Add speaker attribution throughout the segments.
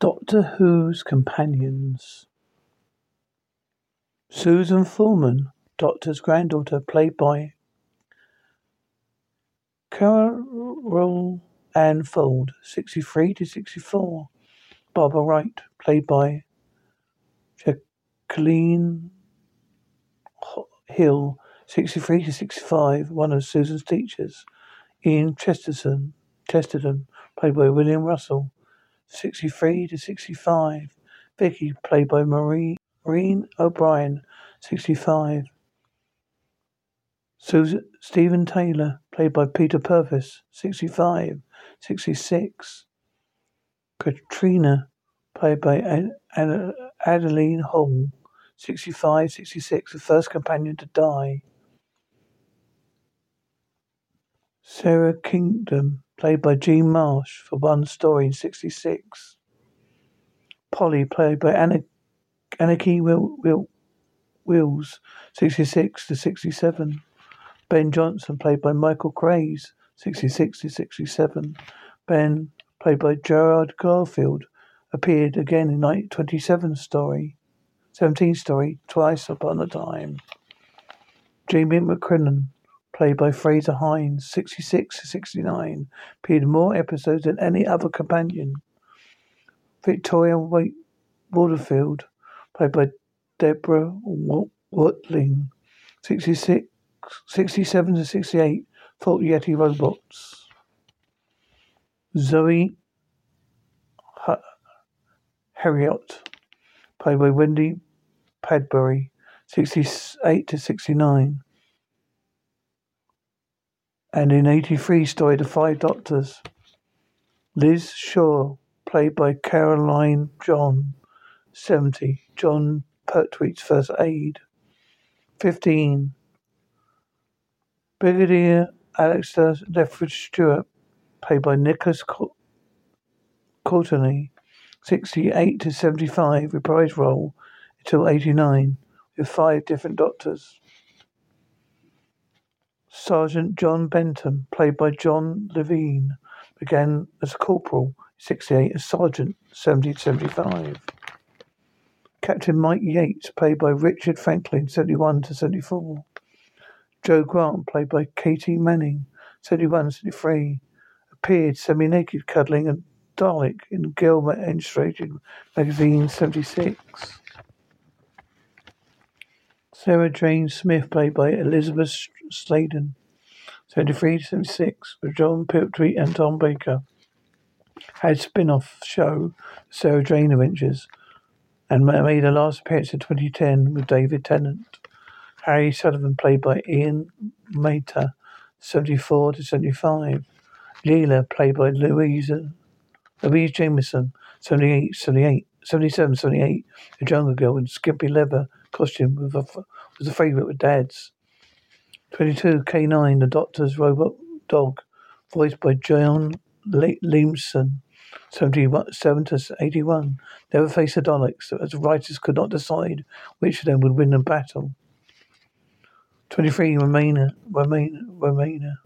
Speaker 1: Doctor Who's Companions. Susan Foreman, Doctor's granddaughter, played by Carole Ann Ford, 63 to 64. Barbara Wright, played by Jacqueline Hill, 63 to 65, one of Susan's teachers. Ian Chesterton, Chesterton, played by William Russell, 63 to 65. Vicky, played by Marie, Maureen O'Brien, 65. Susan, Steven Taylor, played by Peter Purves, 65. 66. Katrina, played by Ad- Ad- Adeline Hall, 65, 66, the first companion to die. Sara Kingdom, played by Jean Marsh for one story in 66. Polly, played by Anna, Anneke Will, Will, Wills, 66 to 67. Ben Johnson, played by Michael Craze, 66 to 67. Ben, played by Gerard Garfield, appeared again in 1927 story, 17 story, Twice Upon a Time. Jamie McCrimmon, played by Frazer Hines, 66 to 69, appeared in more episodes than any other companion. Victoria Wait- Waterfield, played by Deborah Watling, 66, 67 to 68, Fought Yeti Robots. Zoe H- Heriot, played by Wendy Padbury, 68 to 69. And in 83, story The Five Doctors. Liz Shaw, played by Caroline John, 70. Jon Pertwee's first aid. 15. Brigadier Alexander Lethbridge Stewart, played by Nicholas Courtney, 68 to 75, reprise role until 89, with five different doctors. Sergeant John Benton, played by John Levene, began as a corporal, 68 as sergeant, 70 to 75. Captain Mike Yates, played by Richard Franklin, 71 to 74. Jo Grant, played by Katie Manning, 71 73, appeared semi naked cuddling a Dalek in Girl Illustrated magazine 76. Sarah Jane Smith, played by Elisabeth Sladen, 73 to 76, with Jon Pertwee and Tom Baker. Had spin off show Sarah Jane Adventures and made a last appearance in 2010 with David Tennant. Harry Sullivan, played by Ian Marter, 74 to 75. Leela, played by Louisa, Louise Jameson, 78, 78, 77, 78. The Jungle Girl in skimpy leather costume with a, was a favourite with dads. 22. K9, the Doctor's Robot Dog, voiced by John Leeson. 77 to 81. Never faced the Daleks, as writers could not decide which of them would win the battle. 23. Romana, Romana, Romana.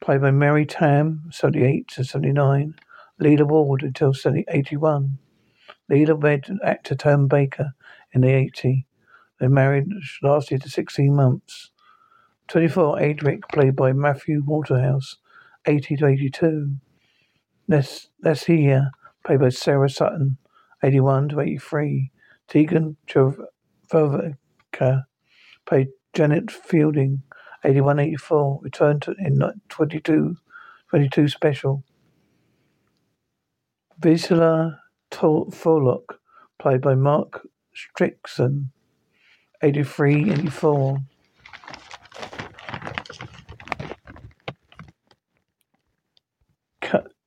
Speaker 1: Played by Mary Tamm, 78 to 79. Leela Ward until 81. Leela wed actor Tom Baker in the 80. They married lasted to 16 months. 24. Adric, played by Matthew Waterhouse, 80 to 82. Les, Lesia, played by Sarah Sutton, 81 to 83. Tegan Vovica, played Janet Fielding, 81-84, returned to, in 22, 22 special. Visula Forlock, played by Mark Strickson, 83-84.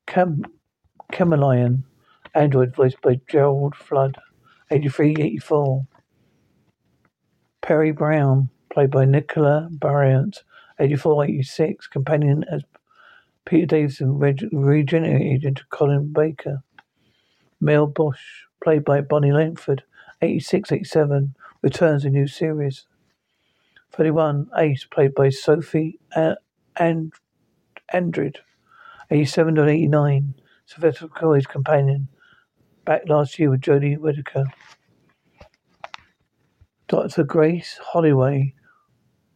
Speaker 1: Cam- Kamelion, android voiced by Gerald Flood, 83-84. Peri Brown, played by Nicola Bryant, 84-86, companion as Peter Davison reg- regenerated into Colin Baker. Mel Bosch, played by Bonnie Langford, 86-87, returns a new series. 31, Ace, played by Sophie uh, and Andrid, 87 to 89, Sylvester McCoy's companion. Back last year with Jodie Whittaker. Dr. Grace Holloway,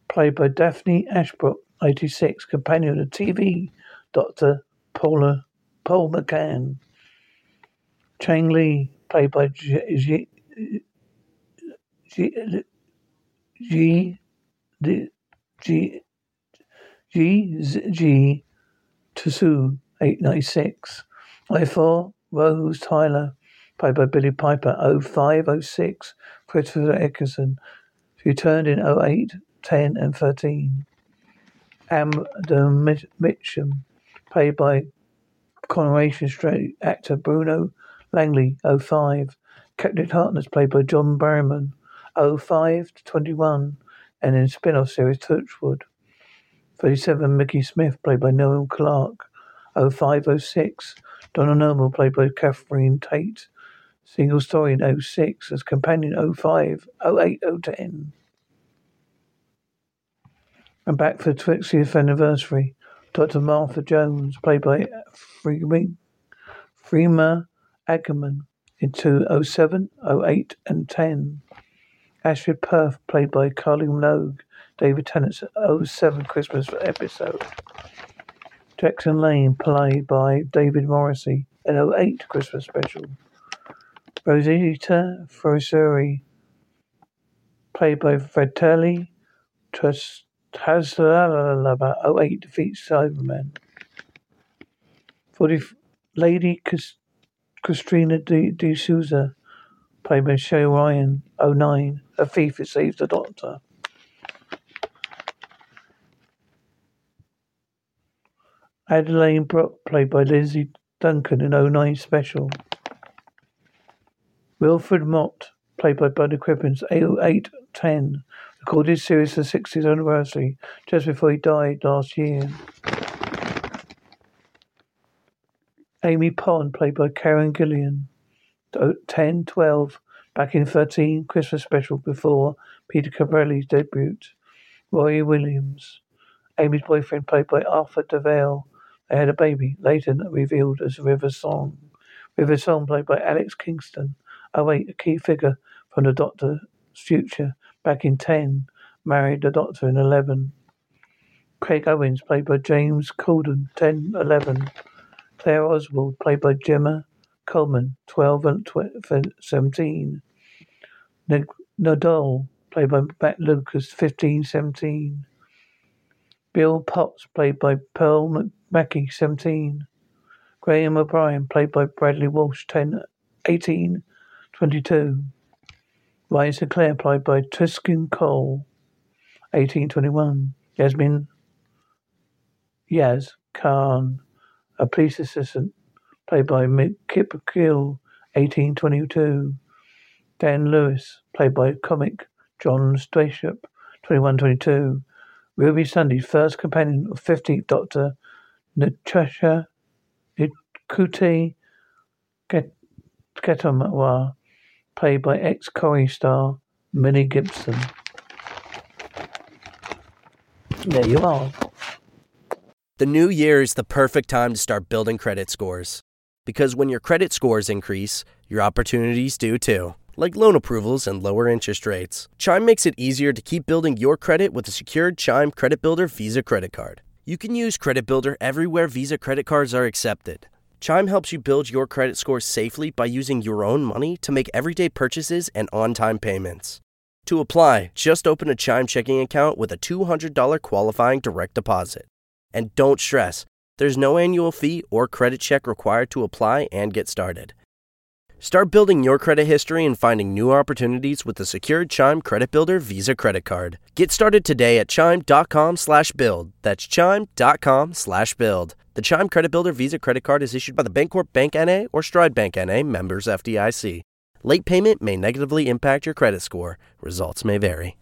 Speaker 1: played by Daphne Ashbrook, 86, companion of the TV Dr. Paula, Paul McGann. Chang Lee, played by G, G, G, G, G, G, Tsu, 896. I4, Rose Tyler, played by Billie Piper, 0506, Christopher Eccleston, who turned in 08, 10, and 13. Adam Mitchum, played by Coronation Street actor Bruno Langley, 05. Captain Harkness, played by John Barrowman, 05 to 21, and in spin-off series Torchwood. 37, Mickey Smith, played by Noel Clarke, 0506. Donna Noble, played by Catherine Tate. Single story in 06 as companion 05, 08, 010. And back for the 60th anniversary. Dr. Martha Jones, played by Freema, Ackerman, into 07, 08, and 10. Ashford Perth, played by Carly Minogue, David Tennant's 07 Christmas episode. Jackson Lane, played by David Morrissey, an 08 Christmas special. Rosita Frosuri, played by Fratelli Tasalaba, 08 defeats Cyberman. 40 Lady Christina De, Souza, played by Shay Ryan, 09, a thief who saves the doctor. Adelaide Brooke, played by Lindsay Duncan in 09 special. Wilfred Mott, played by Buddy Crippins, 0810, recorded series for 60th anniversary just before he died last year. Amy Pond, played by Karen Gillan, 1012, back in 13, Christmas special before Peter Capaldi's debut. Roy Williams, Amy's boyfriend, played by Arthur DeVale. They had a baby, later revealed as River Song. River Song, played by Alex Kingston. Oh, wait, a key figure from the Doctor's future, back in 10, married the Doctor in 11. Craig Owens, played by James Corden, 10, 11. Claire Oswald, played by Gemma Coleman, 12 and 17. Nadal, played by Matt Lucas, 15, 17. Bill Potts, played by Pearl Mackie, 17. Graham O'Brien, played by Bradley Walsh, 10, 18, 22. Ryan Sinclair, played by Tuskin Cole, 1821. Yasmin Yaz Khan, a police assistant, played by Kip Gill, 1822. Dan Lewis, played by comic John Strashop, 2122. Ruby Sunday's first companion of 15th Doctor, Natasha Ikuti Getamawa, played by ex-Corrie star Minnie Gibson. There you are.
Speaker 2: The new year is the perfect time to start building credit scores. Because when your credit scores increase, your opportunities do too, like loan approvals and lower interest rates. Chime makes it easier to keep building your credit with a secured Chime Credit Builder Visa credit card. You can use Credit Builder everywhere Visa credit cards are accepted. Chime helps you build your credit score safely by using your own money to make everyday purchases and on time payments. To apply, just open a Chime checking account with a $200 qualifying direct deposit. And don't stress, there's no annual fee or credit check required to apply and get started. Start building your credit history and finding new opportunities with the secured Chime Credit Builder Visa Credit Card. Get started today at chime.com slash build. That's chime.com slash build. The Chime Credit Builder Visa Credit Card is issued by the Bancorp Bank N.A. or Stride Bank N.A. members FDIC. Late payment may negatively impact your credit score. Results may vary.